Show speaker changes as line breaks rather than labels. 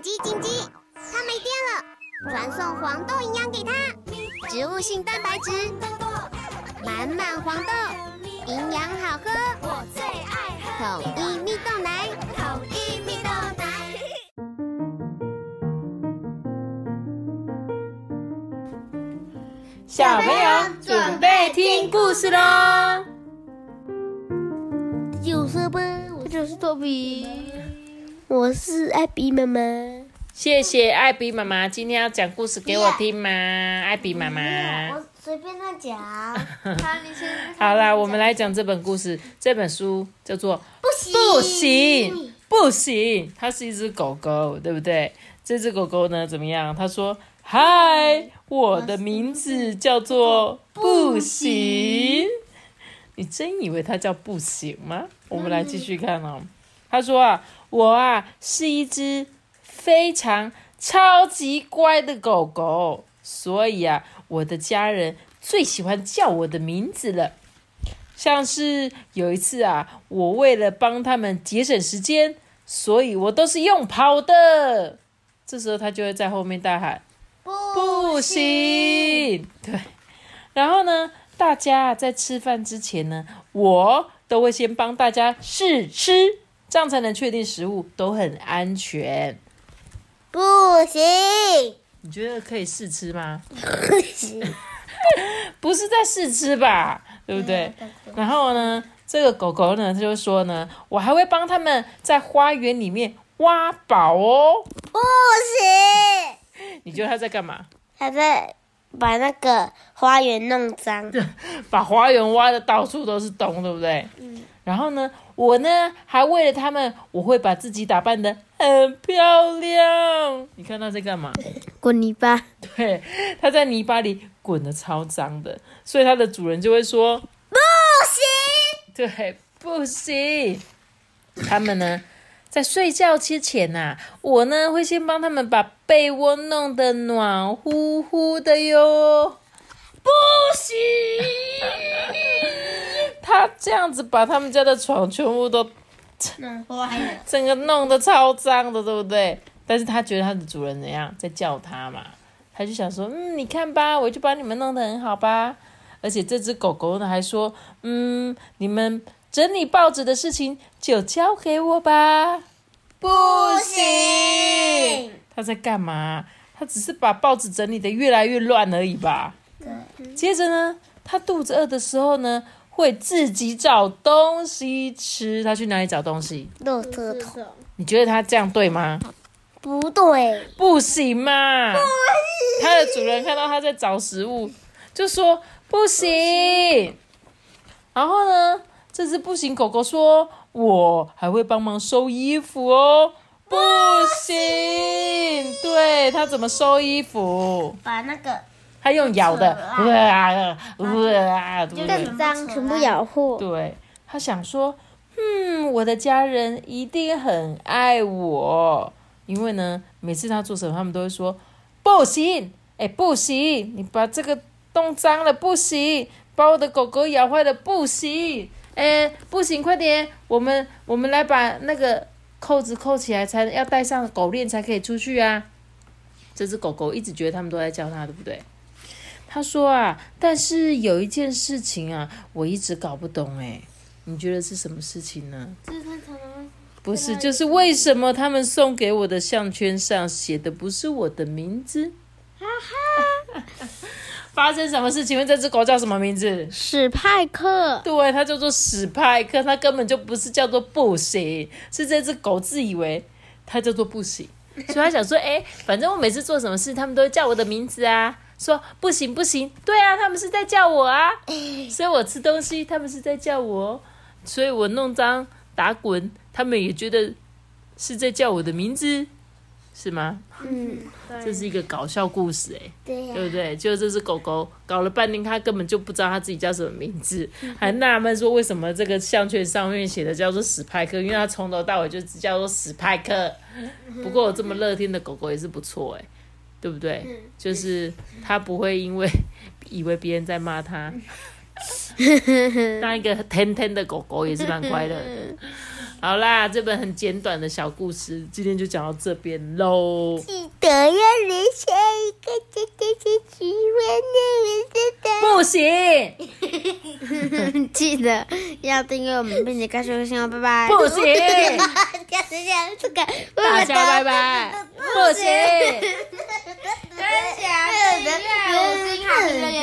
紧急紧急！它没电了，传送黄豆营养给它，植物性蛋白质，满满黄豆，营养好喝，我最爱喝统一蜜豆奶，统一蜜豆奶。
小朋友准备听故事喽！
就是吧，我就是托比，我是艾比妈妈。
谢谢艾比妈妈，今天要讲故事给我听吗？艾比妈妈。
我随便乱讲。好，
啦，我们来讲这本故事。这本书叫做《
不行
不行不行》，它是一只狗狗，对不对？这只狗狗呢，怎么样？它说：“嗨，我的名字叫做不行。”你真以为它叫不行吗？我们来继续看哦。他说啊，我啊是一只非常超级乖的狗狗，所以啊，我的家人最喜欢叫我的名字了。像是有一次啊，我为了帮他们节省时间，所以我都是用跑的。这时候他就会在后面大喊：“不行！”对，然后呢，大家在吃饭之前呢，我都会先帮大家试吃，这样才能确定食物都很安全。
不行，
你觉得可以试吃吗？
不行，
不是在试吃吧，对不对？然后呢，这个狗狗呢，它就说呢，我还会帮他们在花园里面挖宝哦。
不行，
你觉得它在干嘛？
它在把那个花园弄脏。
把花园挖的到处都是洞，对不对？嗯。然后呢，我呢还为了他们，我会把自己打扮的很漂亮。你看他在干嘛？
滚泥巴，
对，他在泥巴里滚的超脏的，所以它的主人就会说
不行，
对，不行。他们呢，在睡觉之前呐、我呢会先帮他们把被窝弄得暖乎乎的哟。这样子把他们家的床全部都
弄坏了。
整个弄得超脏的，对不对？但是他觉得他的主人怎样在叫他嘛，他就想说，嗯，你看吧，我就把你们弄得很好吧。而且这只狗狗呢还说，嗯，你们整理报纸的事情就交给我吧。不
行，
他在干嘛？他只是把报纸整理的越来越乱而已吧。接着呢，他肚子饿的时候呢，会自己找东西吃。他去哪里找东西？
垃圾桶
你觉得他这样对吗？
不对，
不行嘛！他的主人看到他在找食物，就说不行。然后呢，这只不行狗狗说：“我还会帮忙收衣服哦。”不行，对他怎么收衣服？
把那个
他用咬的，
扯
哇哇？
更脏全部咬破。
对他想说，嗯，我的家人一定很爱我，因为呢，每次他做什么，他们都会说不行，哎，不行，你把这个弄脏了，不行，把我的狗狗咬坏了，不行，哎，不行，快点，我们我们来把那个扣子扣起来，才要带上狗链才可以出去啊。这只狗狗一直觉得他们都在叫它，对不对？他说啊，但是有一件事情啊，我一直搞不懂哎，你觉得是什么事情呢？
就是他常常
不是，就是为什么他们送给我的项圈上写的不是我的名字？哈哈发生什么事？请问这只狗叫什么名字？
史派克，
对，它叫做史派克，它根本就不是叫做不行，是这只狗自以为它叫做不行，所以它想说，哎、反正我每次做什么事，他们都会叫我的名字啊，说不行不行，对啊，他们是在叫我啊，所以我吃东西，他们是在叫我，所以我弄脏打滚，他们也觉得是在叫我的名字，是吗？
嗯，
这是一个搞笑故事、哎。
对呀、
对不对？就这只狗狗搞了半天，它根本就不知道它自己叫什么名字，还纳闷说为什么这个项圈上面写的叫做史派克，因为它从头到尾就只叫做史派克。不过有这么乐天的狗狗也是不错哎，对不对？就是他不会因为 以为别人在骂他，当一个天天的狗狗也是蛮快乐的。好啦，这本很简短的小故事，今天就讲到这边喽。
记得要留下一个姐姐姐喜
欢的名字
的。不行，记得要订阅我们，并且开始信哦，拜拜。
不行，
这个
大家拜拜。不行，
分享订阅五星好评留言。